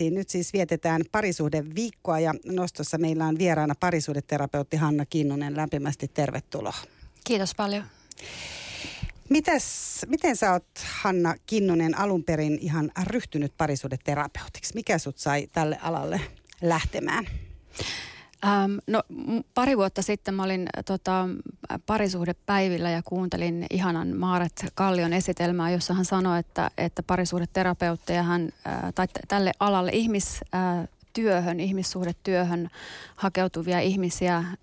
Nyt siis vietetään parisuhdeviikkoa ja nostossa meillä on vieraana parisuhdeterapeutti Hanna Kinnunen. Lämpimästi tervetuloa. Kiitos paljon. Mites, miten sä oot Hanna Kinnunen alun perin ihan ryhtynyt parisuhdeterapeutiksi? Mikä sut sai tälle alalle lähtemään? Ähm, no pari vuotta sitten mä olin tota, parisuhdepäivillä ja kuuntelin ihanan Maaret Kallion esitelmää, jossa hän sanoi, että, että parisuhdeterapeutteja hän, äh, tai tälle alalle ihmis, äh, työhön, ihmissuhdetyöhön hakeutuvia ihmisiä äh,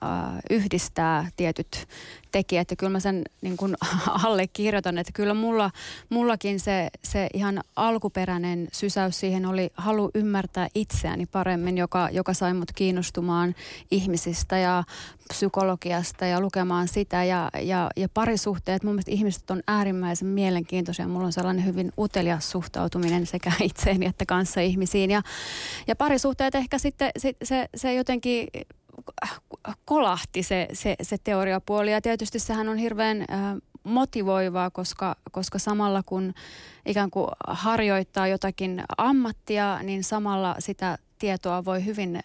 yhdistää tietyt tekijät. Ja kyllä mä sen niin kuin allekirjoitan, että kyllä mulla, mullakin se, se ihan alkuperäinen sysäys siihen oli halu ymmärtää itseäni paremmin, joka, joka sai mut kiinnostumaan ihmisistä ja psykologiasta ja lukemaan sitä. Ja, ja, ja parisuhteet, mun mielestä ihmiset on äärimmäisen mielenkiintoisia. Mulla on sellainen hyvin utelias suhtautuminen sekä itseeni että kanssa ihmisiin. Ja, ja parisuhteet ehkä sitten se, se, se jotenkin kolahti se, se, se teoriapuoli ja tietysti sehän on hirveän äh, motivoivaa, koska, koska samalla kun ikään kuin harjoittaa jotakin ammattia, niin samalla sitä tietoa voi hyvin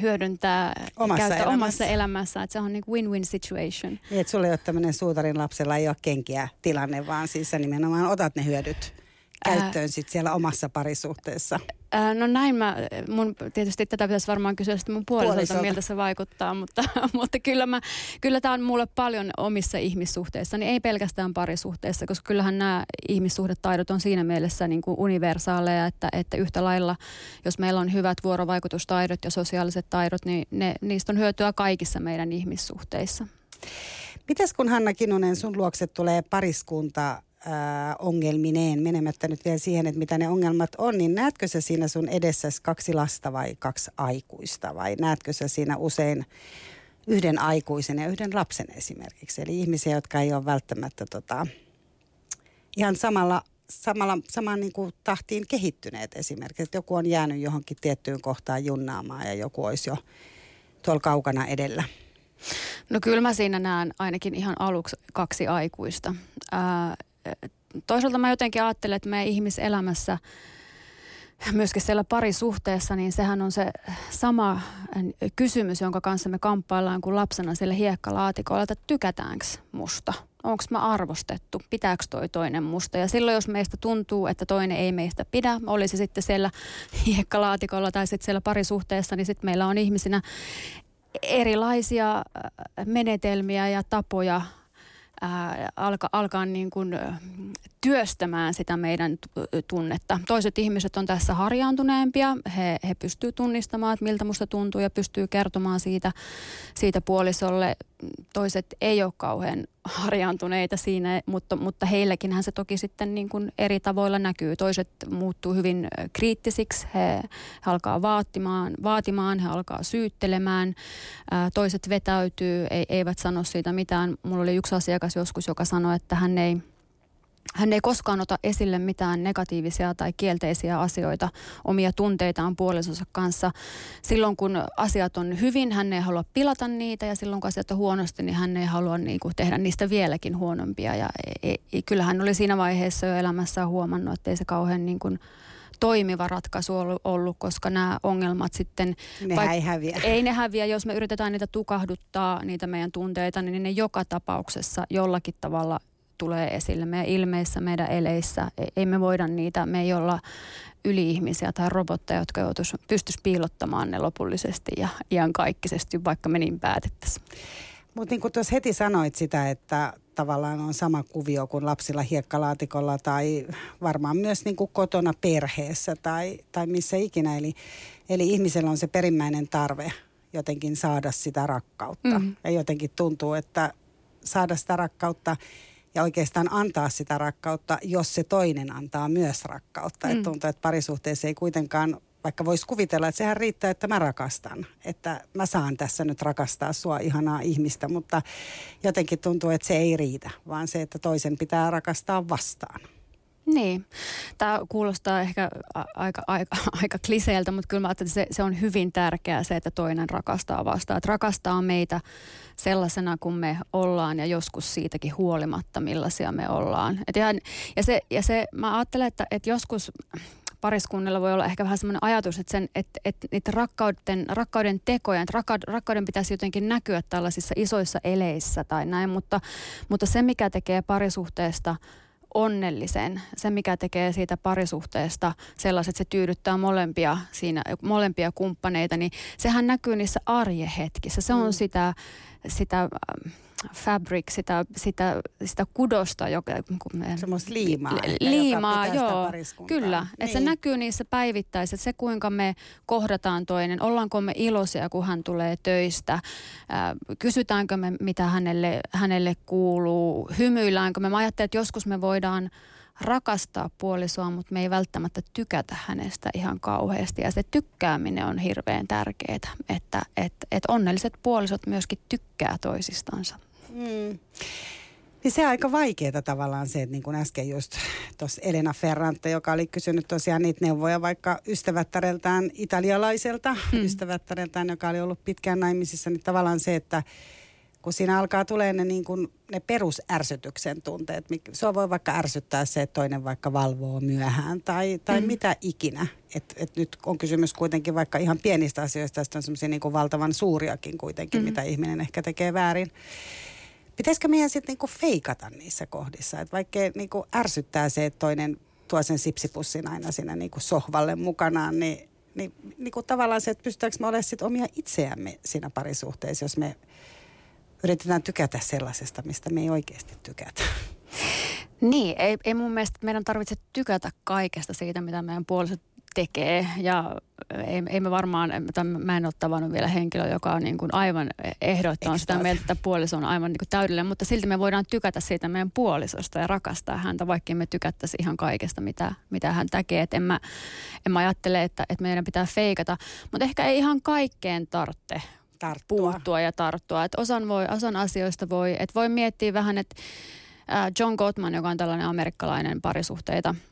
hyödyntää omassa käyttää elämässä. omassa elämässä. Että se on niin win-win situation. Niin, että sulla ei ole tämmöinen suutarin lapsella ei ole kenkiä tilanne, vaan siis sä nimenomaan otat ne hyödyt käyttöön sit siellä omassa parisuhteessa? Ää, no näin mä, mun, tietysti tätä pitäisi varmaan kysyä sitten mun puolisolta, miltä se vaikuttaa, mutta, mutta kyllä, mä, kyllä tämä on mulle paljon omissa ihmissuhteissa, niin ei pelkästään parisuhteissa, koska kyllähän nämä ihmissuhdetaidot on siinä mielessä niin kuin universaaleja, että, että yhtä lailla, jos meillä on hyvät vuorovaikutustaidot ja sosiaaliset taidot, niin ne, niistä on hyötyä kaikissa meidän ihmissuhteissa. Mitäs kun Hanna Kinnunen, sun luokse tulee pariskunta ää, ongelmineen, menemättä nyt vielä siihen, että mitä ne ongelmat on, niin näetkö sä siinä sun edessä kaksi lasta vai kaksi aikuista vai näetkö sä siinä usein yhden aikuisen ja yhden lapsen esimerkiksi? Eli ihmisiä, jotka ei ole välttämättä tota, ihan samalla, samalla, samaan niin kuin tahtiin kehittyneet esimerkiksi. Että joku on jäänyt johonkin tiettyyn kohtaan junnaamaan ja joku olisi jo tuolla kaukana edellä. No kyllä mä siinä näen ainakin ihan aluksi kaksi aikuista. Ää, toisaalta mä jotenkin ajattelen, että meidän ihmiselämässä myöskin siellä parisuhteessa, niin sehän on se sama kysymys, jonka kanssa me kamppaillaan kuin lapsena sille hiekkalaatikolla, että tykätäänkö musta? Onko mä arvostettu? Pitääkö toi toinen musta? Ja silloin, jos meistä tuntuu, että toinen ei meistä pidä, oli se sitten siellä hiekkalaatikolla tai sitten siellä parisuhteessa, niin sitten meillä on ihmisinä erilaisia menetelmiä ja tapoja ää, alka, alkaa niin kuin, työstämään sitä meidän tunnetta. Toiset ihmiset on tässä harjaantuneempia, he, he pystyy tunnistamaan, että miltä musta tuntuu ja pystyy kertomaan siitä, siitä puolisolle. Toiset ei ole kauhean harjaantuneita siinä, mutta, mutta heilläkinhän se toki sitten niin kuin eri tavoilla näkyy. Toiset muuttuu hyvin kriittisiksi, he, he alkaa vaatimaan, vaatimaan, he alkaa syyttelemään, ää, toiset vetäytyy, ei, eivät sano siitä mitään. Mulla oli yksi asiakas joskus, joka sanoi, että hän ei hän ei koskaan ota esille mitään negatiivisia tai kielteisiä asioita, omia tunteitaan puolisonsa kanssa. Silloin kun asiat on hyvin, hän ei halua pilata niitä ja silloin kun asiat on huonosti, niin hän ei halua niin kuin, tehdä niistä vieläkin huonompia. Ja e, e, kyllä hän oli siinä vaiheessa jo elämässään huomannut, että ei se kauhean niin kuin, toimiva ratkaisu ollut, koska nämä ongelmat sitten... Ne vaik- ei häviä. Ei ne häviä, jos me yritetään niitä tukahduttaa, niitä meidän tunteita, niin ne joka tapauksessa jollakin tavalla tulee esille meidän ilmeissä, meidän eleissä. Ei me voida niitä, me ei olla yli-ihmisiä tai robotteja, jotka joutuisi, pystyisi piilottamaan ne lopullisesti ja iankaikkisesti, vaikka me niin päätettäisiin. Mutta niin kuin tuossa heti sanoit sitä, että tavallaan on sama kuvio kuin lapsilla hiekkalaatikolla tai varmaan myös niin kuin kotona perheessä tai, tai missä ikinä. Eli, eli ihmisellä on se perimmäinen tarve jotenkin saada sitä rakkautta. Mm. Ja jotenkin tuntuu, että saada sitä rakkautta ja oikeastaan antaa sitä rakkautta, jos se toinen antaa myös rakkautta. Mm. Että tuntuu, että parisuhteessa ei kuitenkaan, vaikka voisi kuvitella, että sehän riittää, että mä rakastan. Että mä saan tässä nyt rakastaa sua ihanaa ihmistä, mutta jotenkin tuntuu, että se ei riitä, vaan se, että toisen pitää rakastaa vastaan. Niin, tämä kuulostaa ehkä aika, aika, aika kliseeltä, mutta kyllä mä että se, se on hyvin tärkeää se, että toinen rakastaa vastaan. Että rakastaa meitä sellaisena kuin me ollaan ja joskus siitäkin huolimatta millaisia me ollaan. Et ihan, ja, se, ja se, mä ajattelen, että, että joskus pariskunnilla voi olla ehkä vähän semmoinen ajatus, että, sen, että, että niitä rakkauden, rakkauden tekoja, että rakkauden, rakkauden pitäisi jotenkin näkyä tällaisissa isoissa eleissä tai näin, mutta, mutta se mikä tekee parisuhteesta onnellisen, se mikä tekee siitä parisuhteesta sellaiset, että se tyydyttää molempia, siinä, molempia kumppaneita, niin sehän näkyy niissä arjehetkissä. Se on mm. sitä, sitä fabric, sitä, sitä, sitä kudosta. Joka, Semmoista liimaa. liimaa, joka joo. Kyllä. Niin. Että se näkyy niissä päivittäisissä, se kuinka me kohdataan toinen. Ollaanko me iloisia, kun hän tulee töistä. Kysytäänkö me, mitä hänelle, hänelle kuuluu. Hymyilläänkö me. Mä ajattelen, että joskus me voidaan rakastaa puolisoa, mutta me ei välttämättä tykätä hänestä ihan kauheasti. Ja se tykkääminen on hirveän tärkeää, että, että, että onnelliset puolisot myöskin tykkää toisistansa. Mm. Niin se on aika vaikeaa tavallaan se, että niin kuin äsken just tuossa Elena Ferrante, joka oli kysynyt tosiaan niitä neuvoja vaikka ystävättäreltään italialaiselta, mm. ystävättäreltään, joka oli ollut pitkään naimisissa, niin tavallaan se, että kun siinä alkaa tulee ne, niin kuin, ne perusärsytyksen tunteet. Se voi vaikka ärsyttää se, että toinen vaikka valvoo myöhään tai, tai mm. mitä ikinä. Et, et nyt on kysymys kuitenkin vaikka ihan pienistä asioista, tästä on semmoisia niin valtavan suuriakin kuitenkin, mm. mitä ihminen ehkä tekee väärin. Pitäisikö meidän sitten niinku feikata niissä kohdissa? Että vaikka niinku ärsyttää se, että toinen tuo sen sipsipussin aina sinne niinku sohvalle mukanaan, niin, niin niinku tavallaan se, että pystytäänkö me olemaan sit omia itseämme siinä parisuhteessa, jos me yritetään tykätä sellaisesta, mistä me ei oikeasti tykätä. Niin, ei, ei mun mielestä meidän tarvitse tykätä kaikesta siitä, mitä meidän puoliset tekee. Ja ei, ei me varmaan, mä en ole tavannut vielä henkilöä, joka on niin kuin aivan ehdottoman sitä mieltä, että puoliso on aivan niin kuin täydellinen, mutta silti me voidaan tykätä siitä meidän puolisosta ja rakastaa häntä, vaikka me tykättäisi ihan kaikesta, mitä, mitä hän tekee. Et en, mä, en mä ajattele, että, että meidän pitää feikata, mutta ehkä ei ihan kaikkeen tarvitse tarttua. puuttua ja tarttua. Et osan, voi, osan asioista voi, että voi miettiä vähän, että John Gottman, joka on tällainen amerikkalainen parisuhteita –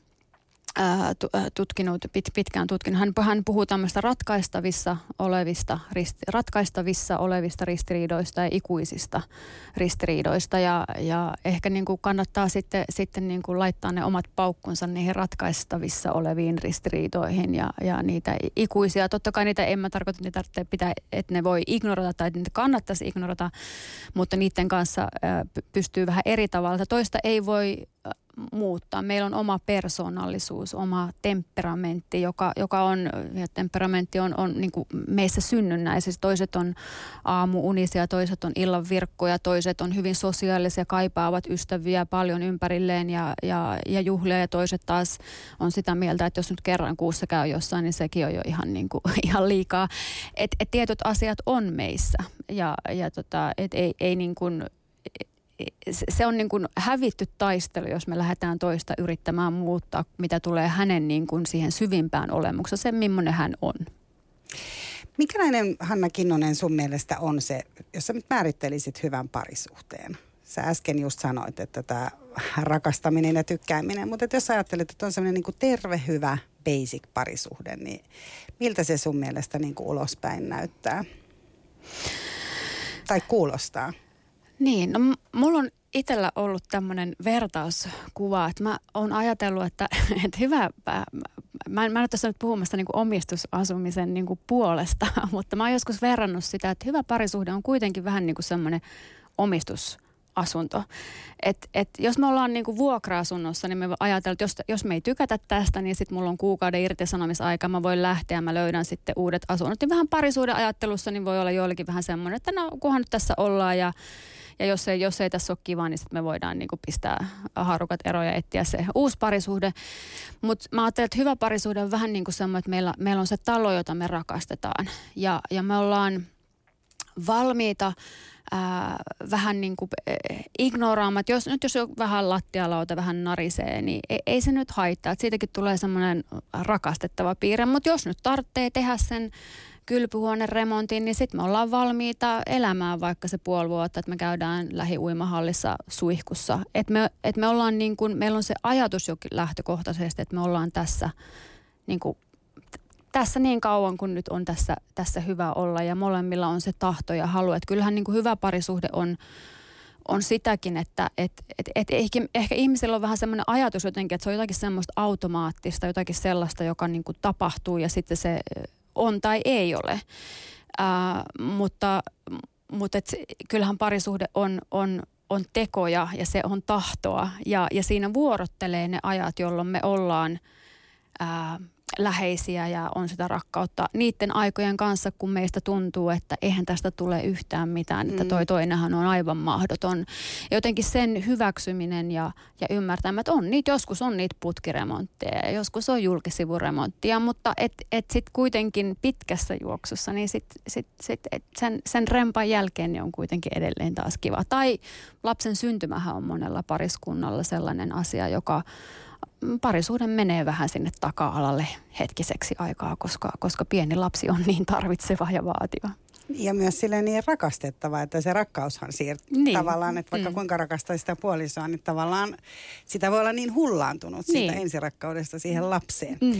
tutkinut, pit, pitkään tutkinut. Hän, hän puhuu tämmöistä ratkaistavissa olevista, risti, ratkaistavissa olevista ristiriidoista ja ikuisista ristiriidoista. Ja, ja ehkä niin kuin kannattaa sitten, sitten niin kuin laittaa ne omat paukkunsa niihin ratkaistavissa oleviin ristiriidoihin ja, ja niitä ikuisia. Totta kai niitä en mä tarkoita, että niitä pitää, että ne voi ignorata tai niitä kannattaisi ignorata, mutta niiden kanssa pystyy vähän eri tavalla. Toista ei voi muuttaa. Meillä on oma persoonallisuus, oma temperamentti, joka, joka on, ja temperamentti on, on niin kuin meissä synnynnäisissä. Toiset on aamuunisia, toiset on illan virkkoja, toiset on hyvin sosiaalisia, kaipaavat ystäviä paljon ympärilleen ja, ja, ja juhlia, ja toiset taas on sitä mieltä, että jos nyt kerran kuussa käy jossain, niin sekin on jo ihan, niin kuin, ihan liikaa. Et, et tietyt asiat on meissä, ja, ja tota, et ei, ei niin kuin, se on niin kuin hävitty taistelu, jos me lähdetään toista yrittämään muuttaa, mitä tulee hänen niin kuin siihen syvimpään olemukseen, se millainen hän on. Mikälainen, Hanna Kinnonen, sun mielestä on se, jos sä nyt määrittelisit hyvän parisuhteen? Sä äsken just sanoit, että tämä rakastaminen ja tykkääminen, mutta että jos ajattelet, että on semmoinen niin terve, hyvä, basic parisuhde, niin miltä se sun mielestä niin kuin ulospäin näyttää? Tai kuulostaa? Niin, no mulla on itsellä ollut tämmöinen vertauskuva, että mä oon ajatellut, että, että hyvä, mä en, mä en ole tässä nyt puhumassa niin omistusasumisen niin puolesta, mutta mä oon joskus verrannut sitä, että hyvä parisuhde on kuitenkin vähän niin kuin semmoinen omistus asunto. Et, et jos me ollaan niinku vuokra-asunnossa, niin me ajatellaan, että jos, jos me ei tykätä tästä, niin sitten mulla on kuukauden irtisanomisaika, mä voin lähteä, mä löydän sitten uudet asunnot. Niin vähän parisuuden ajattelussa niin voi olla joillekin vähän semmoinen, että no kunhan nyt tässä ollaan ja ja jos ei, jos ei tässä ole kiva, niin sitten me voidaan niin kuin pistää harukat eroja ja etsiä se uusi parisuhde. Mutta mä ajattelen, että hyvä parisuhde on vähän niin kuin semmoinen, että meillä, meillä on se talo, jota me rakastetaan. Ja, ja me ollaan valmiita ää, vähän niin kuin ignoraamaan, jos nyt jos vähän lattialauta vähän narisee, niin ei, ei se nyt haittaa. Että siitäkin tulee semmoinen rakastettava piirre, mutta jos nyt tarvitsee tehdä sen kylpyhuoneen remontin, niin sitten me ollaan valmiita elämään vaikka se puoli vuotta, että me käydään lähiuimahallissa suihkussa. Että me, et me ollaan niin kuin, meillä on se ajatus jo lähtökohtaisesti, että me ollaan tässä niin kuin, tässä niin kauan kuin nyt on tässä, tässä hyvä olla ja molemmilla on se tahto ja halu. Että kyllähän niin hyvä parisuhde on, on sitäkin, että et, et, et ehkä, ehkä ihmisillä on vähän semmoinen ajatus jotenkin, että se on jotakin semmoista automaattista, jotakin sellaista, joka niin tapahtuu ja sitten se on tai ei ole. Ää, mutta mutta et, kyllähän parisuhde on, on, on tekoja ja se on tahtoa ja, ja siinä vuorottelee ne ajat, jolloin me ollaan ää, läheisiä ja on sitä rakkautta niiden aikojen kanssa, kun meistä tuntuu, että eihän tästä tule yhtään mitään, mm. että toi mm. toinenhan on aivan mahdoton. Ja jotenkin sen hyväksyminen ja, ja ymmärtämään, että on niitä, joskus on niitä putkiremontteja ja joskus on julkisivuremonttia, mutta et, et sitten kuitenkin pitkässä juoksussa, niin sit, sit, sit, et sen, sen rempan jälkeen niin on kuitenkin edelleen taas kiva. Tai lapsen syntymähän on monella pariskunnalla sellainen asia, joka parisuhde menee vähän sinne taka-alalle hetkiseksi aikaa, koska, koska pieni lapsi on niin tarvitseva ja vaativa. Ja myös sille niin rakastettava, että se rakkaushan siirtyy niin. tavallaan, että vaikka mm. kuinka rakastaa sitä puolisoa, niin tavallaan sitä voi olla niin hullaantunut siitä niin. ensirakkaudesta siihen lapseen. Mm.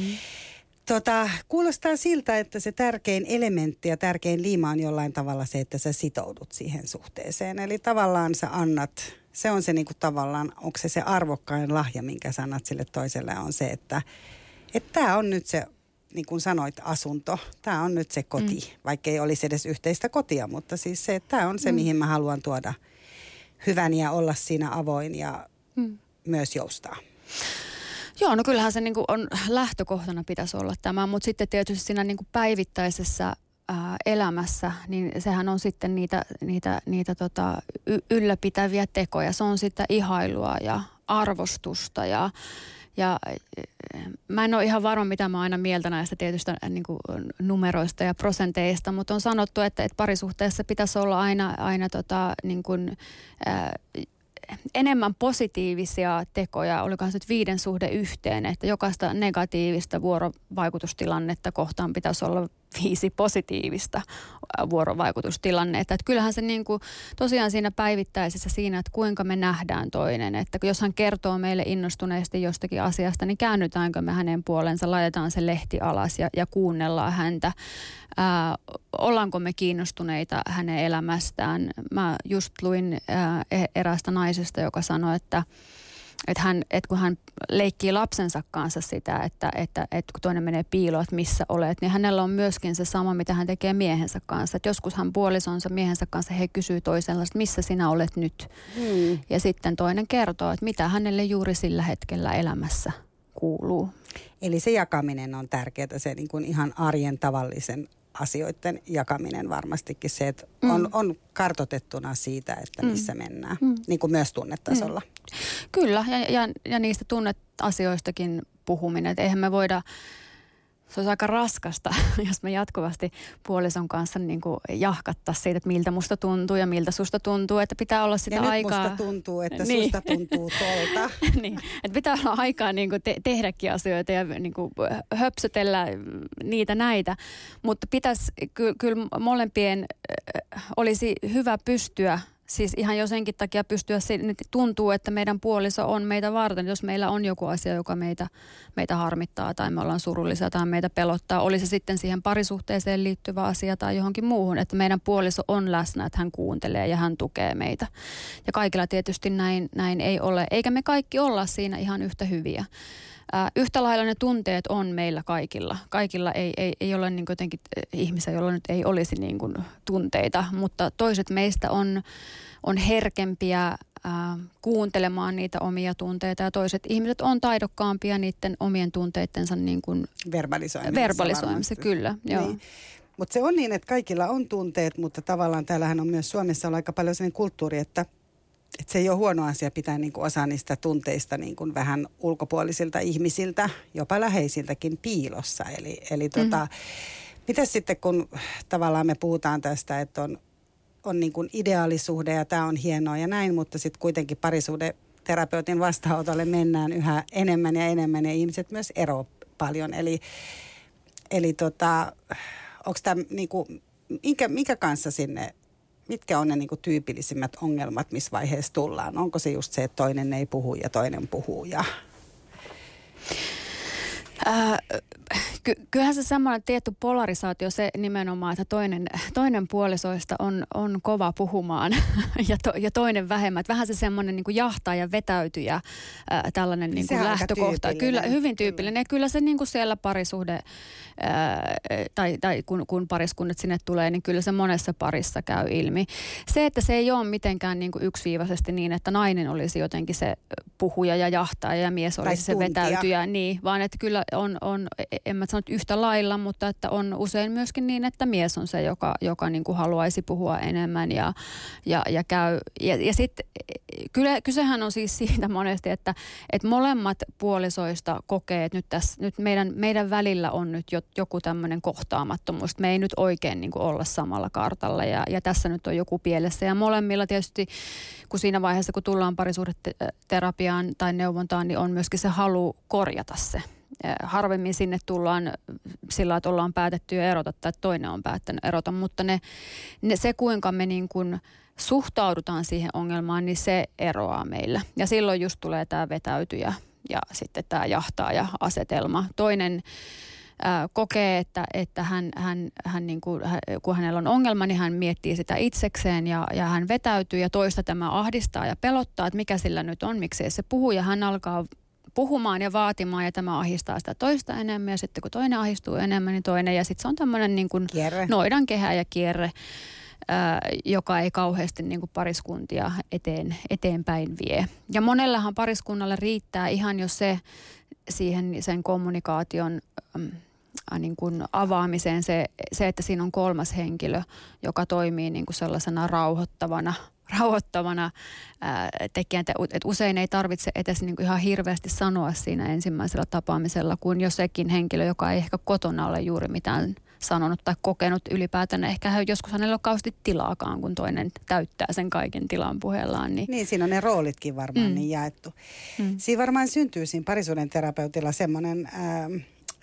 Tota, kuulostaa siltä, että se tärkein elementti ja tärkein liima on jollain tavalla se, että sä sitoudut siihen suhteeseen. Eli tavallaan sä annat se on se niin kuin tavallaan, onko se se arvokkain lahja, minkä sanat sille toiselle, on se, että tämä on nyt se, niin kuin sanoit, asunto. Tämä on nyt se koti, mm. vaikka ei olisi edes yhteistä kotia, mutta siis se, että tämä on se, mm. mihin mä haluan tuoda hyvän ja olla siinä avoin ja mm. myös joustaa. Joo, no kyllähän se niin on lähtökohtana pitäisi olla tämä, mutta sitten tietysti siinä niin päivittäisessä ää, elämässä, niin sehän on sitten niitä, niitä, niitä tota, y- ylläpitäviä tekoja. Se on sitten ihailua ja arvostusta ja, ja mä en ole ihan varma, mitä mä aina mieltä näistä tietystä niin kuin numeroista ja prosenteista, mutta on sanottu, että, että parisuhteessa pitäisi olla aina, aina tota, niin kuin, ää, enemmän positiivisia tekoja, olikohan se nyt viiden suhde yhteen, että jokaista negatiivista vuorovaikutustilannetta kohtaan pitäisi olla viisi positiivista vuorovaikutustilannetta. Että kyllähän se niin kuin, tosiaan siinä päivittäisessä siinä, että kuinka me nähdään toinen. Että jos hän kertoo meille innostuneesti jostakin asiasta, niin käännytäänkö me hänen puolensa, laitetaan se lehti alas ja, ja kuunnellaan häntä. Ää, ollaanko me kiinnostuneita hänen elämästään. Mä just luin ää, e-, eräästä naisesta, joka sanoi, että että, hän, että kun hän leikkii lapsensa kanssa sitä, että, että, että kun toinen menee piiloon, että missä olet, niin hänellä on myöskin se sama, mitä hän tekee miehensä kanssa. Että joskus hän puolisonsa miehensä kanssa, he kysyy toisella, että missä sinä olet nyt. Hmm. Ja sitten toinen kertoo, että mitä hänelle juuri sillä hetkellä elämässä kuuluu. Eli se jakaminen on tärkeää, se niin kuin ihan arjen tavallisen asioiden jakaminen varmastikin se, että mm. on, on kartotettuna siitä, että missä mm. mennään, mm. niin kuin myös tunnetasolla. Mm. Kyllä, ja, ja, ja niistä tunneasioistakin puhuminen, että eihän me voida se olisi aika raskasta, jos me jatkuvasti puolison kanssa niin kuin jahkattaa siitä, että miltä musta tuntuu ja miltä susta tuntuu, että pitää olla sitä ja aikaa. Ja musta tuntuu, että niin. susta tuntuu tolta. niin, että pitää olla aikaa niin kuin te- tehdäkin asioita ja niin kuin höpsötellä niitä näitä, mutta pitäisi ky- kyllä molempien olisi hyvä pystyä siis ihan jo senkin takia pystyä, nyt tuntuu, että meidän puoliso on meitä varten, jos meillä on joku asia, joka meitä, meitä harmittaa tai me ollaan surullisia tai meitä pelottaa, oli se sitten siihen parisuhteeseen liittyvä asia tai johonkin muuhun, että meidän puoliso on läsnä, että hän kuuntelee ja hän tukee meitä. Ja kaikilla tietysti näin, näin ei ole, eikä me kaikki olla siinä ihan yhtä hyviä. Yhtä lailla ne tunteet on meillä kaikilla. Kaikilla ei, ei, ei ole niin jotenkin ihmisiä, joilla nyt ei olisi niin kuin tunteita, mutta toiset meistä on, on herkempiä kuuntelemaan niitä omia tunteita ja toiset ihmiset on taidokkaampia niiden omien tunteittensa niin kuin verbalisoimisessa. Verbalisoimisessa, kyllä. Joo. Niin. Mutta se on niin, että kaikilla on tunteet, mutta tavallaan täällähän on myös Suomessa on aika paljon sellainen kulttuuri, että – että se ei ole huono asia pitää niin kuin osa niistä tunteista niin kuin vähän ulkopuolisilta ihmisiltä, jopa läheisiltäkin piilossa. Eli, eli tota, mm-hmm. mitä sitten kun tavallaan me puhutaan tästä, että on, on niin kuin ideaalisuhde ja tämä on hienoa ja näin, mutta sitten kuitenkin parisuhde terapeutin vastaanotolle mennään yhä enemmän ja enemmän ja ihmiset myös ero paljon. Eli, eli tota, onko tämä niinku, mikä, mikä kanssa sinne mitkä on ne niin kuin tyypillisimmät ongelmat, missä vaiheessa tullaan? Onko se just se, että toinen ei puhu ja toinen puhuu ja... Äh, Ky- kyllähän se semmoinen tietty polarisaatio, se nimenomaan, että toinen, toinen puolisoista on, on kova puhumaan ja, to, ja toinen vähemmän. Että vähän se semmoinen niin jahtaa ja vetäytyjä ää, tällainen niin kuin lähtökohta. Kyllä, hyvin tyypillinen. Ja kyllä se niin kuin siellä parisuhde, ää, tai, tai kun, kun pariskunnat sinne tulee, niin kyllä se monessa parissa käy ilmi. Se, että se ei ole mitenkään niin kuin yksiviivaisesti niin, että nainen olisi jotenkin se puhuja ja jahtaa ja mies olisi se vetäytyjä, niin, vaan että kyllä on, on en mä sano yhtä lailla, mutta että on usein myöskin niin, että mies on se, joka, joka niin kuin haluaisi puhua enemmän ja, ja, ja käy. Ja, ja sitten kysehän on siis siitä monesti, että, että molemmat puolisoista kokee, että nyt, tässä, nyt meidän, meidän välillä on nyt jo, joku tämmöinen kohtaamattomuus. Me ei nyt oikein niin kuin olla samalla kartalla ja, ja tässä nyt on joku pielessä. Ja molemmilla tietysti, kun siinä vaiheessa, kun tullaan parisuhdeterapiaan tai neuvontaan, niin on myöskin se halu korjata se harvemmin sinne tullaan sillä, että ollaan päätetty jo erota tai toinen on päättänyt erota, mutta ne, ne, se kuinka me niin kuin suhtaudutaan siihen ongelmaan, niin se eroaa meillä. Ja silloin just tulee tämä vetäytyjä ja sitten tämä jahtaaja asetelma. Toinen ää, kokee, että, että hän, hän, hän niin kuin, kun hänellä on ongelma, niin hän miettii sitä itsekseen ja, ja hän vetäytyy ja toista tämä ahdistaa ja pelottaa, että mikä sillä nyt on, miksei se puhu ja hän alkaa puhumaan ja vaatimaan ja tämä ahistaa sitä toista enemmän ja sitten kun toinen ahistuu enemmän, niin toinen ja sitten se on tämmöinen niin kuin noidan kehä ja kierre, ää, joka ei kauheasti niin kuin pariskuntia eteen, eteenpäin vie. Ja monellahan pariskunnalle riittää ihan jo se siihen sen kommunikaation niin kuin avaamiseen se, se, että siinä on kolmas henkilö, joka toimii niin kuin sellaisena rauhoittavana – rauhoittavana ää, tekijän, että usein ei tarvitse edes niin kuin ihan hirveästi sanoa siinä ensimmäisellä tapaamisella, kun jo sekin henkilö, joka ei ehkä kotona ole juuri mitään sanonut tai kokenut ylipäätään. Ehkä hän joskus hänellä on kauheasti tilaakaan, kun toinen täyttää sen kaiken tilan puheellaan. Niin, niin siinä on ne roolitkin varmaan mm. niin jaettu. Mm. Siinä varmaan syntyy siinä parisuuden terapeutilla semmoinen... Ää,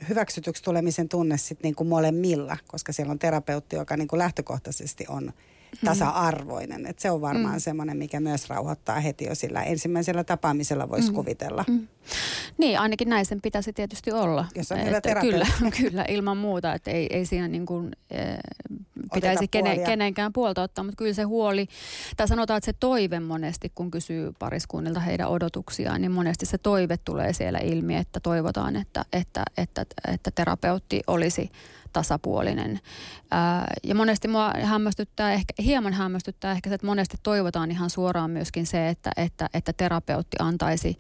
hyväksytyksi tulemisen tunne sitten niin kuin molemmilla, koska siellä on terapeutti, joka niin kuin lähtökohtaisesti on tasa-arvoinen. Et se on varmaan mm. semmoinen, mikä myös rauhoittaa heti jo sillä ensimmäisellä tapaamisella voisi mm. kuvitella. Mm. Niin, ainakin näin sen pitäisi tietysti olla. Jos on hyvä Kyllä, kyllä, ilman muuta. Että ei, ei siinä niin kuin, e, pitäisi kene, kenenkään puolta ottaa, mutta kyllä se huoli, tai sanotaan, että se toive monesti, kun kysyy pariskunnilta heidän odotuksiaan, niin monesti se toive tulee siellä ilmi, että toivotaan, että, että, että, että terapeutti olisi tasapuolinen. Ja monesti mua hämmästyttää, ehkä, hieman hämmästyttää ehkä se, että monesti toivotaan ihan suoraan myöskin se, että, että, että terapeutti antaisi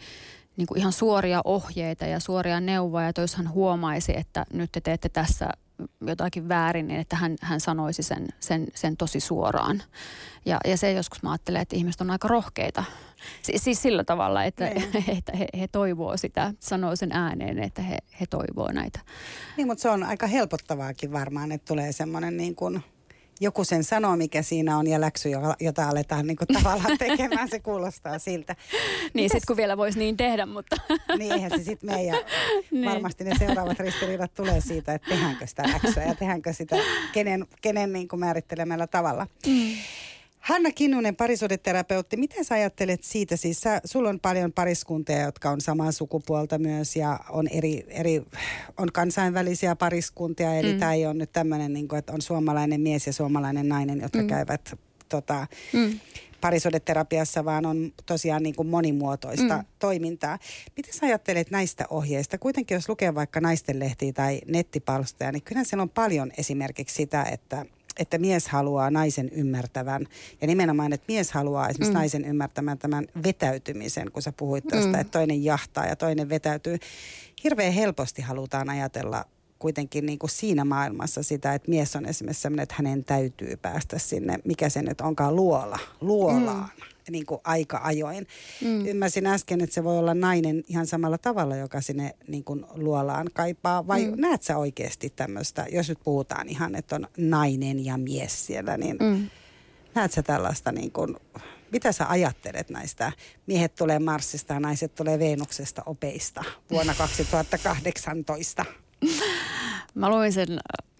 niin kuin ihan suoria ohjeita ja suoria neuvoja, että jos hän huomaisi, että nyt te teette tässä jotakin väärin, niin että hän, hän sanoisi sen, sen, sen tosi suoraan. Ja, ja se joskus mä ajattelen, että ihmiset on aika rohkeita. Si, siis sillä tavalla, että, niin. että he, he toivoo sitä, sanoo sen ääneen, että he, he toivoo näitä. Niin, mutta se on aika helpottavaakin varmaan, että tulee semmoinen niin kuin – joku sen sanoo, mikä siinä on, ja läksy, jota aletaan niin kuin tavallaan tekemään, se kuulostaa siltä. niin, sitten kun vielä voisi niin tehdä, mutta... niin, eihän se sitten mene, ja niin. varmasti ne seuraavat ristiriidat tulee siitä, että tehdäänkö sitä läksyä, ja tehdäänkö sitä kenen, kenen niin kuin määrittelemällä tavalla. Mm. Hanna Kinnunen, parisuudeterapeutti, miten sä ajattelet siitä? Siis sä, sulla on paljon pariskuntia, jotka on samaa sukupuolta myös ja on, eri, eri, on kansainvälisiä pariskuntia. Eli mm. tämä ei ole nyt tämmöinen, niin että on suomalainen mies ja suomalainen nainen, jotka mm. käyvät tota, mm. parisuudeterapiassa, vaan on tosiaan niin kuin monimuotoista mm. toimintaa. Miten sä ajattelet näistä ohjeista? Kuitenkin jos lukee vaikka naistenlehtiä tai nettipalstoja, niin kyllä siellä on paljon esimerkiksi sitä, että – että mies haluaa naisen ymmärtävän. Ja nimenomaan, että mies haluaa esimerkiksi mm. naisen ymmärtämään tämän vetäytymisen, kun sä puhuit tästä, mm. että toinen jahtaa ja toinen vetäytyy. Hirveän helposti halutaan ajatella kuitenkin niin kuin siinä maailmassa sitä, että mies on esimerkiksi sellainen, että hänen täytyy päästä sinne, mikä se nyt onkaan, luola, luolaan. Mm niin kuin aika ajoin. Mm. Ymmärsin äsken, että se voi olla nainen ihan samalla tavalla, joka sinne niin kuin luolaan kaipaa. Vai mm. näet sä oikeasti tämmöistä, jos nyt puhutaan ihan, että on nainen ja mies siellä, niin mm. näet sä tällaista niin kuin, mitä sä ajattelet näistä? Miehet tulee Marsista ja naiset tulee Veenuksesta opeista vuonna 2018. Mä luin sen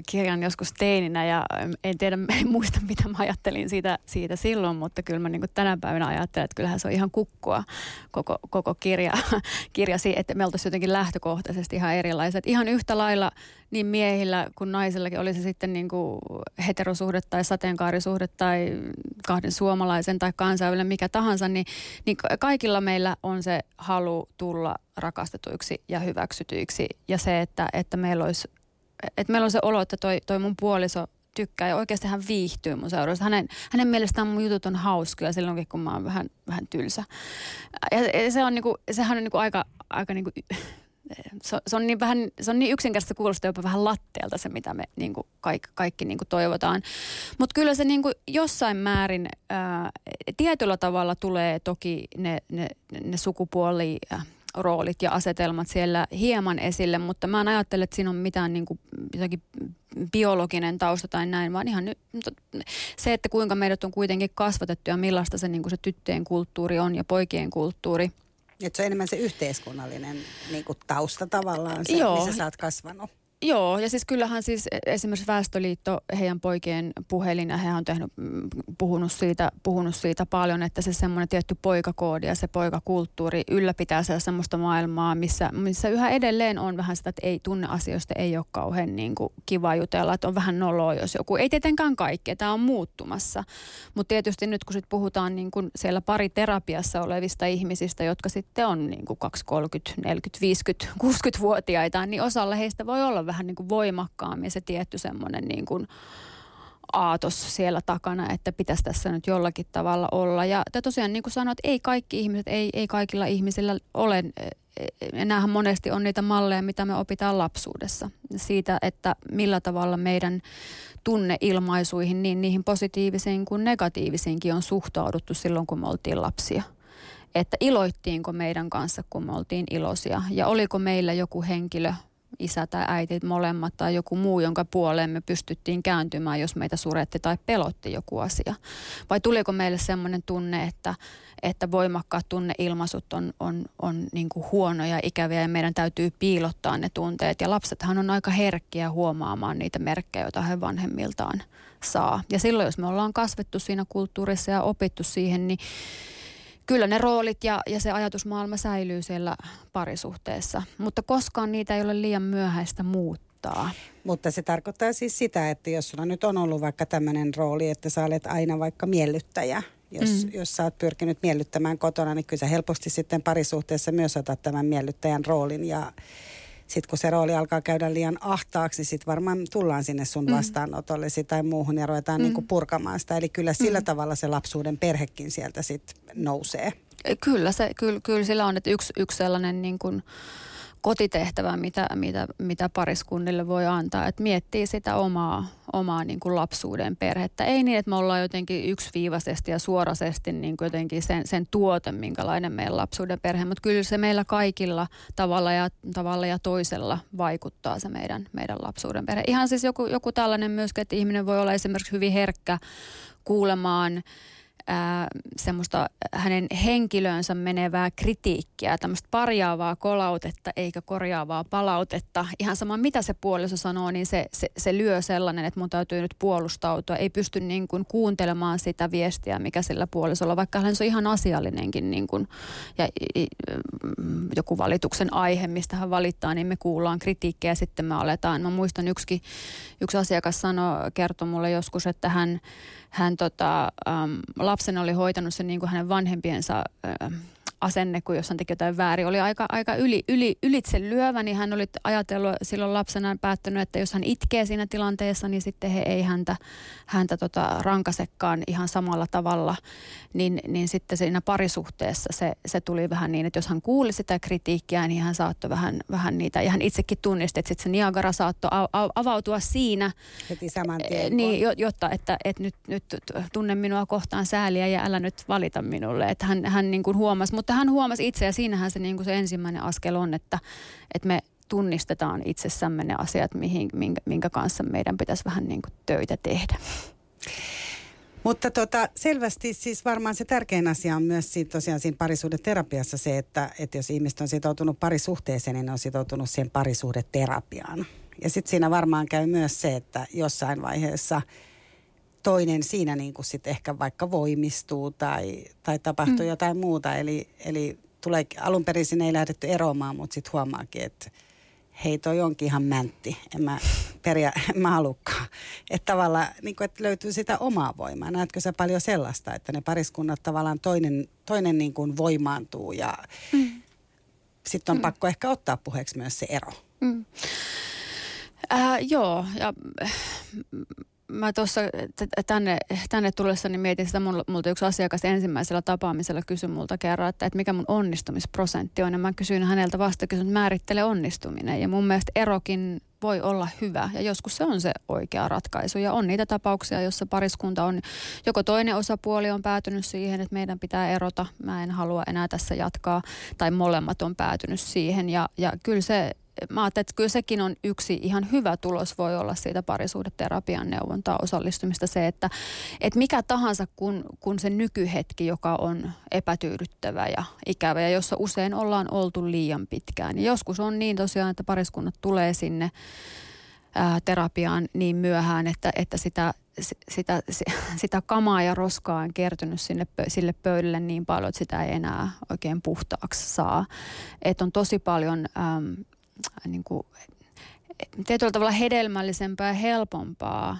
kirjan joskus teininä ja en tiedä, en muista mitä mä ajattelin siitä, siitä silloin, mutta kyllä mä niin tänä päivänä ajattelen, että kyllähän se on ihan kukkua koko, koko kirja, kirja että me oltaisiin jotenkin lähtökohtaisesti ihan erilaiset. Ihan yhtä lailla niin miehillä kuin naisillakin, oli se sitten niin kuin heterosuhde tai sateenkaarisuhde tai kahden suomalaisen tai kansainvälinen mikä tahansa, niin, niin kaikilla meillä on se halu tulla rakastetuiksi ja hyväksytyiksi ja se, että, että meillä olisi että meillä on se olo, että toi, toi mun puoliso tykkää ja oikeasti hän viihtyy mun seurassa. Hänen, hänen mielestään mun jutut on hauskoja silloinkin, kun mä oon vähän, vähän tylsä. Ja se on niinku, sehän on niinku aika, aika niinku, se, se, on niin vähän, se on niin yksinkertaisesti kuulostaa jopa vähän latteelta se, mitä me niinku kaikki, kaikki niinku toivotaan. Mutta kyllä se niinku jossain määrin ää, tietyllä tavalla tulee toki ne, ne, ne sukupuoli... Ää, roolit ja asetelmat siellä hieman esille, mutta mä en ajattele, että siinä on mitään niin kuin, jotakin biologinen tausta tai näin, vaan ihan nyt, se, että kuinka meidät on kuitenkin kasvatettu ja millaista se, niin kuin se tyttöjen kulttuuri on ja poikien kulttuuri. Että se on enemmän se yhteiskunnallinen niin kuin tausta tavallaan, se, Joo. missä sä oot kasvanut. Joo, ja siis kyllähän siis esimerkiksi Väestöliitto, heidän poikien puhelin, ja he on tehnyt, mm, puhunut, siitä, puhunut siitä paljon, että se semmoinen tietty poikakoodi ja se poikakulttuuri ylläpitää siellä semmoista maailmaa, missä, missä yhä edelleen on vähän sitä, että ei tunne asioista, ei ole kauhean niin kuin kiva jutella, että on vähän noloa, jos joku, ei tietenkään kaikkea, tämä on muuttumassa, mutta tietysti nyt kun sit puhutaan niin kuin siellä pari terapiassa olevista ihmisistä, jotka sitten on niin kuin 2, 30, 40, 50, 60-vuotiaita, niin osalla heistä voi olla vähän niin kuin voimakkaammin se tietty semmoinen niin kuin aatos siellä takana, että pitäisi tässä nyt jollakin tavalla olla. Ja tosiaan niin kuin sanoit, ei kaikki ihmiset, ei, ei kaikilla ihmisillä ole, ja näähän monesti on niitä malleja, mitä me opitaan lapsuudessa. Siitä, että millä tavalla meidän tunneilmaisuihin, niin niihin positiivisiin kuin negatiivisiinkin on suhtauduttu silloin, kun me oltiin lapsia että iloittiinko meidän kanssa, kun me oltiin iloisia ja oliko meillä joku henkilö isä tai äiti molemmat tai joku muu, jonka puoleen me pystyttiin kääntymään, jos meitä suretti tai pelotti joku asia? Vai tuliko meille sellainen tunne, että, että voimakkaat tunneilmaisut on, on, on niin kuin huonoja ja ikäviä ja meidän täytyy piilottaa ne tunteet. Ja lapsethan on aika herkkiä huomaamaan niitä merkkejä, joita he vanhemmiltaan saa. Ja silloin, jos me ollaan kasvettu siinä kulttuurissa ja opittu siihen, niin kyllä ne roolit ja, ja se ajatusmaailma säilyy siellä parisuhteessa, mutta koskaan niitä ei ole liian myöhäistä muuttaa. Mutta se tarkoittaa siis sitä, että jos sulla nyt on ollut vaikka tämmöinen rooli, että sä olet aina vaikka miellyttäjä, jos, mm. jos sä oot pyrkinyt miellyttämään kotona, niin kyllä sä helposti sitten parisuhteessa myös otat tämän miellyttäjän roolin ja sitten kun se rooli alkaa käydä liian ahtaaksi, niin sitten varmaan tullaan sinne sun mm. vastaanotolle tai muuhun ja ruvetaan mm. niinku purkamaan sitä. Eli kyllä sillä mm. tavalla se lapsuuden perhekin sieltä sitten nousee. Kyllä, se, kyllä, kyllä sillä on, että yksi, yksi sellainen niin kuin, kotitehtävä, mitä, mitä, mitä pariskunnille voi antaa. Että miettii sitä omaa, omaa niin kuin lapsuuden perhettä. Ei niin, että me ollaan jotenkin yksiviivaisesti ja suorasesti niin kuin jotenkin sen, sen tuote, minkälainen meidän lapsuuden perhe. Mutta kyllä se meillä kaikilla tavalla ja, tavalla ja toisella vaikuttaa se meidän, meidän lapsuuden perhe. Ihan siis joku, joku tällainen myöskin, että ihminen voi olla esimerkiksi hyvin herkkä kuulemaan – ää, semmoista hänen henkilöönsä menevää kritiikkiä, tämmöistä parjaavaa kolautetta eikä korjaavaa palautetta. Ihan sama mitä se puoliso sanoo, niin se, se, se lyö sellainen, että mun täytyy nyt puolustautua. Ei pysty niin kuin kuuntelemaan sitä viestiä, mikä sillä puolisolla, vaikka hän on ihan asiallinenkin niin kuin, ja mm, joku valituksen aihe, mistä hän valittaa, niin me kuullaan kritiikkiä ja sitten me aletaan. Mä muistan yksi, yksi asiakas sanoi, kertoi mulle joskus, että hän hän tota, ähm, lapsen oli hoitanut sen niin kuin hänen vanhempiensa äh, asenne, kun jos hän teki jotain väärin, oli aika, aika yli, yli, ylitse lyövä, niin hän oli ajatellut silloin lapsena päättänyt, että jos hän itkee siinä tilanteessa, niin sitten he ei häntä, häntä tota rankasekaan ihan samalla tavalla. Niin, niin sitten siinä parisuhteessa se, se tuli vähän niin, että jos hän kuuli sitä kritiikkiä, niin hän saattoi vähän, vähän niitä, ja hän itsekin tunnisti, että sitten se Niagara saattoi avautua siinä. Heti saman tien. Eh, niin, jotta, että, että nyt, nyt tunne minua kohtaan sääliä ja älä nyt valita minulle. Että hän, hän niin kuin huomasi, mutta hän huomasi itse ja siinähän se, niin kuin se ensimmäinen askel on, että, että me tunnistetaan itsessämme ne asiat, mihin, minkä, minkä kanssa meidän pitäisi vähän niin kuin töitä tehdä. Mutta tota, selvästi siis varmaan se tärkein asia on myös siitä, tosiaan siinä parisuhdeterapiassa se, että, että jos ihmiset on sitoutunut parisuhteeseen, niin ne on sitoutunut siihen parisuhdeterapiaan. Ja sitten siinä varmaan käy myös se, että jossain vaiheessa toinen siinä niin kuin sit ehkä vaikka voimistuu tai, tai tapahtuu mm. jotain muuta. Eli, eli tulee, alun perin sinne ei lähdetty eroamaan, mutta sitten huomaakin, että hei toi onkin ihan mäntti, en mä, peria, en mä halukkaan. Että tavallaan niin kuin, että löytyy sitä omaa voimaa. Näetkö sä paljon sellaista, että ne pariskunnat tavallaan toinen, toinen niin kuin voimaantuu ja mm. sitten on mm. pakko ehkä ottaa puheeksi myös se ero. Mm. Äh, joo, ja mä tuossa tänne, tänne tullessani mietin sitä, multa yksi asiakas ensimmäisellä tapaamisella kysyi multa kerran, että, että mikä mun onnistumisprosentti on. Ja mä kysyin häneltä vasta, että määrittele onnistuminen. Ja mun mielestä erokin voi olla hyvä ja joskus se on se oikea ratkaisu. Ja on niitä tapauksia, jossa pariskunta on, joko toinen osapuoli on päätynyt siihen, että meidän pitää erota, mä en halua enää tässä jatkaa, tai molemmat on päätynyt siihen. Ja, ja kyllä se mä ajattelin, että kyllä sekin on yksi ihan hyvä tulos voi olla siitä parisuudeterapian neuvontaa osallistumista se, että, että mikä tahansa kun, kun se nykyhetki, joka on epätyydyttävä ja ikävä ja jossa usein ollaan oltu liian pitkään. Niin joskus on niin tosiaan, että pariskunnat tulee sinne ää, terapiaan niin myöhään, että, että sitä, sitä, sitä kamaa ja roskaa on kertynyt sinne, sille pöydälle niin paljon, että sitä ei enää oikein puhtaaksi saa. Että on tosi paljon äm, niin kuin, tietyllä tavalla hedelmällisempää ja helpompaa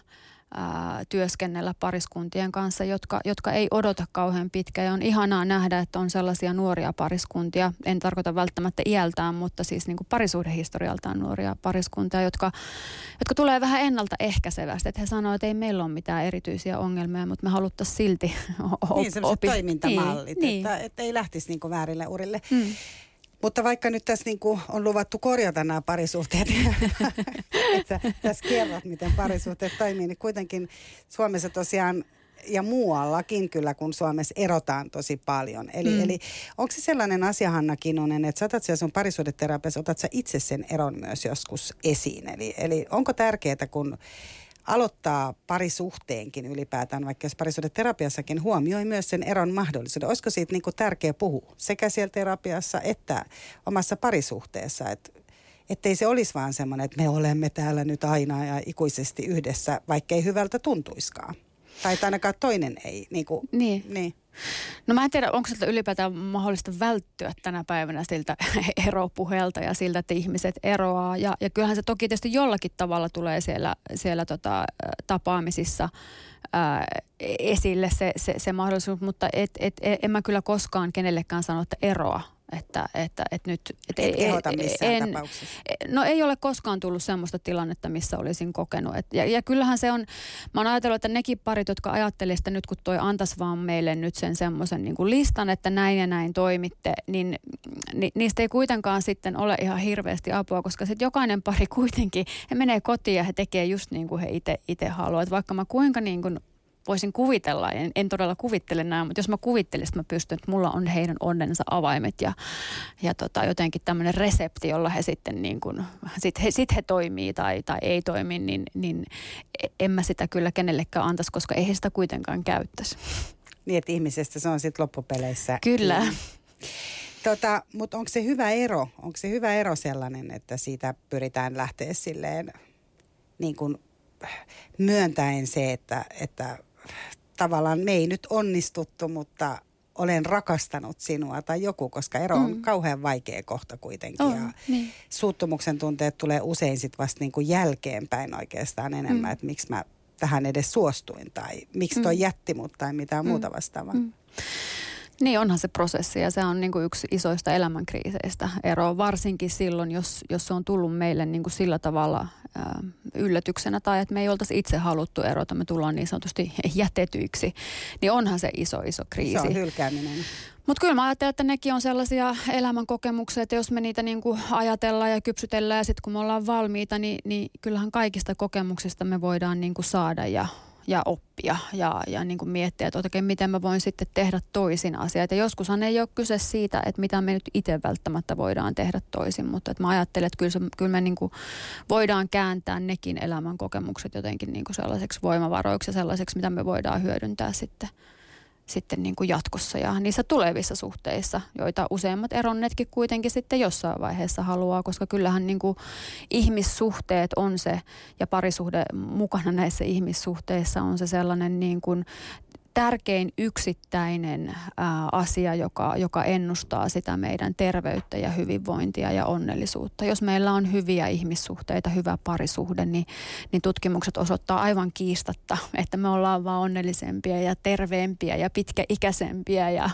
ää, työskennellä pariskuntien kanssa, jotka, jotka ei odota kauhean pitkään. Ja on ihanaa nähdä, että on sellaisia nuoria pariskuntia, en tarkoita välttämättä iältään, mutta siis niin kuin parisuhdehistorialtaan nuoria pariskuntia, jotka, jotka tulee vähän ennaltaehkäisevästi. Että he sanoo, että ei meillä ole mitään erityisiä ongelmia, mutta me haluttaisiin silti op- Niin, sellaiset opis- toimintamallit, niin, että, niin. että ei lähtisi niin kuin väärille urille. Mm. Mutta vaikka nyt tässä niin kuin on luvattu korjata nämä parisuhteet, että tässä kerrot, miten parisuhteet toimii, niin kuitenkin Suomessa tosiaan ja muuallakin kyllä, kun Suomessa erotaan tosi paljon. Eli, mm. eli onko se sellainen asia, Hanna Kinnunen, että saatat siellä sun parisuudeterapiassa, otat sä itse sen eron myös joskus esiin? Eli, eli onko tärkeää, kun aloittaa parisuhteenkin ylipäätään, vaikka jos parisuudeterapiassakin huomioi myös sen eron mahdollisuuden. Olisiko siitä niin tärkeä puhua sekä siellä terapiassa että omassa parisuhteessa, että ettei se olisi vaan semmoinen, että me olemme täällä nyt aina ja ikuisesti yhdessä, vaikka ei hyvältä tuntuiskaan. Tai ainakaan toinen ei. Niin. Kuin, niin. niin. No mä en tiedä, onko siltä ylipäätään mahdollista välttyä tänä päivänä siltä eropuheelta ja siltä, että ihmiset eroaa. Ja, ja kyllähän se toki tietysti jollakin tavalla tulee siellä, siellä tota, tapaamisissa ää, esille se, se, se mahdollisuus, mutta et, et, et, en mä kyllä koskaan kenellekään sano, että eroa että, että, että nyt... Et Et kehota missään en, tapauksessa. No ei ole koskaan tullut semmoista tilannetta, missä olisin kokenut. Et, ja, ja kyllähän se on, mä oon ajatellut, että nekin parit, jotka ajattelivat, että nyt kun toi antaisi vaan meille nyt sen semmoisen niin listan, että näin ja näin toimitte, niin ni, niistä ei kuitenkaan sitten ole ihan hirveästi apua, koska sitten jokainen pari kuitenkin, he menee kotiin ja he tekee just niin kuin he itse haluavat. Vaikka mä kuinka niin kuin voisin kuvitella, en, en todella kuvittele näin, mutta jos mä kuvittelisin, että mä pystyn, että mulla on heidän onnensa avaimet ja, ja tota, jotenkin tämmöinen resepti, jolla he sitten niin kuin, sit he, sit he toimii tai, tai ei toimi, niin, niin en mä sitä kyllä kenellekään antaisi, koska ei he sitä kuitenkaan käyttäisi. Niin, että ihmisestä se on sitten loppupeleissä. Kyllä. Tota, mutta onko se hyvä ero? Onko se hyvä ero sellainen, että siitä pyritään lähteä silleen niin kuin myöntäen se, että, että tavallaan me ei nyt onnistuttu, mutta olen rakastanut sinua tai joku, koska ero on mm. kauhean vaikea kohta kuitenkin. On, ja niin. Suuttumuksen tunteet tulee usein sitten vasta niin kuin jälkeenpäin oikeastaan enemmän, mm. että miksi mä tähän edes suostuin tai miksi toi mm. jätti mut tai mitään mm. muuta vastaavaa. Mm. Niin onhan se prosessi ja se on niin kuin yksi isoista elämänkriiseistä ero, varsinkin silloin, jos, jos se on tullut meille niin kuin sillä tavalla ää, yllätyksenä tai että me ei oltaisi itse haluttu erota, me tullaan niin sanotusti jätetyiksi, niin onhan se iso, iso kriisi. Se on hylkääminen. Mutta kyllä mä ajattelen, että nekin on sellaisia elämänkokemuksia, että jos me niitä niin kuin ajatellaan ja kypsytellään ja sitten kun me ollaan valmiita, niin, niin kyllähän kaikista kokemuksista me voidaan niin kuin saada ja ja oppia ja, ja niin kuin miettiä, että oikein miten mä voin sitten tehdä toisin asiat. Ja joskushan ei ole kyse siitä, että mitä me nyt itse välttämättä voidaan tehdä toisin, mutta että mä ajattelen, että kyllä, se, kyllä me niin kuin voidaan kääntää nekin elämän kokemukset jotenkin niin kuin sellaiseksi voimavaroiksi ja sellaiseksi, mitä me voidaan hyödyntää sitten sitten niin kuin jatkossa ja niissä tulevissa suhteissa, joita useimmat eronneetkin kuitenkin sitten jossain vaiheessa haluaa, koska kyllähän niin kuin ihmissuhteet on se ja parisuhde mukana näissä ihmissuhteissa on se sellainen niin kuin tärkein yksittäinen ää, asia, joka, joka ennustaa sitä meidän terveyttä ja hyvinvointia ja onnellisuutta. Jos meillä on hyviä ihmissuhteita, hyvä parisuhde, niin, niin tutkimukset osoittaa aivan kiistatta, että me ollaan vaan onnellisempia ja terveempiä ja pitkäikäisempiä ja,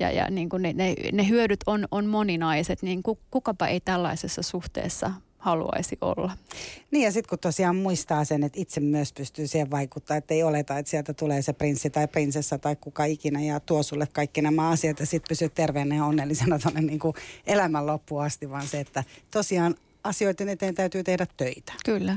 ja, ja niin kuin ne, ne, ne hyödyt on, on moninaiset, niin kukapa ei tällaisessa suhteessa haluaisi olla. Niin ja sitten kun tosiaan muistaa sen, että itse myös pystyy siihen vaikuttaa, että ei oleta, että sieltä tulee se prinssi tai prinsessa tai kuka ikinä ja tuo sulle kaikki nämä asiat ja sitten pysyy terveenä ja onnellisena tuonne niin kuin elämän loppuun asti, vaan se, että tosiaan asioiden eteen täytyy tehdä töitä. Kyllä.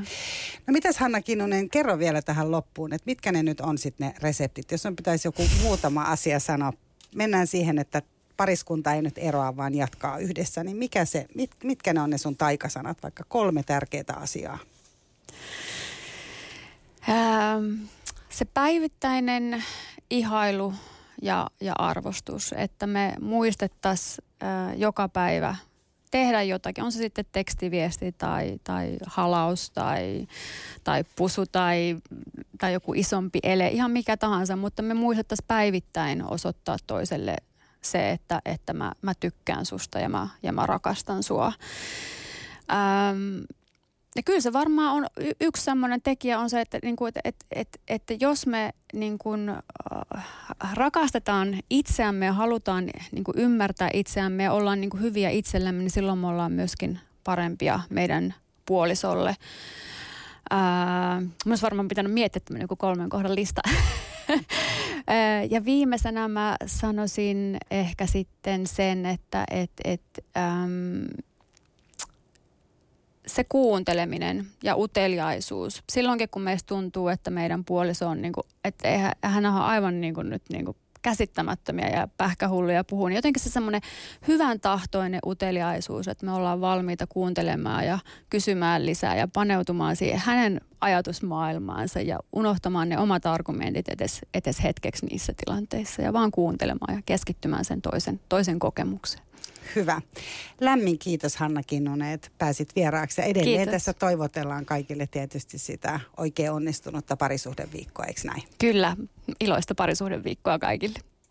No mitäs Hanna Kinnunen, kerro vielä tähän loppuun, että mitkä ne nyt on sitten ne reseptit, jos on pitäisi joku muutama asia sanoa. Mennään siihen, että pariskunta ei nyt eroa, vaan jatkaa yhdessä, niin mikä se, mit, mitkä ne on ne sun taikasanat, vaikka kolme tärkeää asiaa? Ähm, se päivittäinen ihailu ja, ja arvostus, että me muistettaisiin äh, joka päivä tehdä jotakin, on se sitten tekstiviesti tai, tai halaus tai, tai pusu tai, tai joku isompi ele, ihan mikä tahansa, mutta me muistettaisiin päivittäin osoittaa toiselle se, että, että mä, mä tykkään susta ja mä, ja mä rakastan sua. Ähm, ja kyllä se varmaan on, y- yksi sellainen tekijä on se, että, niin kuin, että, että, että, että jos me niin kuin, äh, rakastetaan itseämme ja halutaan niin kuin ymmärtää itseämme ja ollaan niin kuin hyviä itsellemme, niin silloin me ollaan myöskin parempia meidän puolisolle. Ää, myös varmaan pitänyt miettiä tämmöinen kolmen kohdan lista. ja viimeisenä mä sanoisin ehkä sitten sen, että et, et, äm, se kuunteleminen ja uteliaisuus. Silloinkin kun meistä tuntuu, että meidän puoliso on, niin kuin, että hän on aivan niin kuin nyt niin kuin käsittämättömiä ja pähkähulluja puhuu, niin jotenkin se semmoinen hyvän tahtoinen uteliaisuus, että me ollaan valmiita kuuntelemaan ja kysymään lisää ja paneutumaan siihen hänen ajatusmaailmaansa ja unohtamaan ne omat argumentit edes, edes hetkeksi niissä tilanteissa ja vaan kuuntelemaan ja keskittymään sen toisen, toisen kokemukseen. Hyvä. Lämmin kiitos Hanna Kinnunen, että pääsit vieraaksi. Ja edelleen kiitos. tässä toivotellaan kaikille tietysti sitä oikein onnistunutta parisuhdeviikkoa, eikö näin? Kyllä, iloista parisuhdeviikkoa kaikille.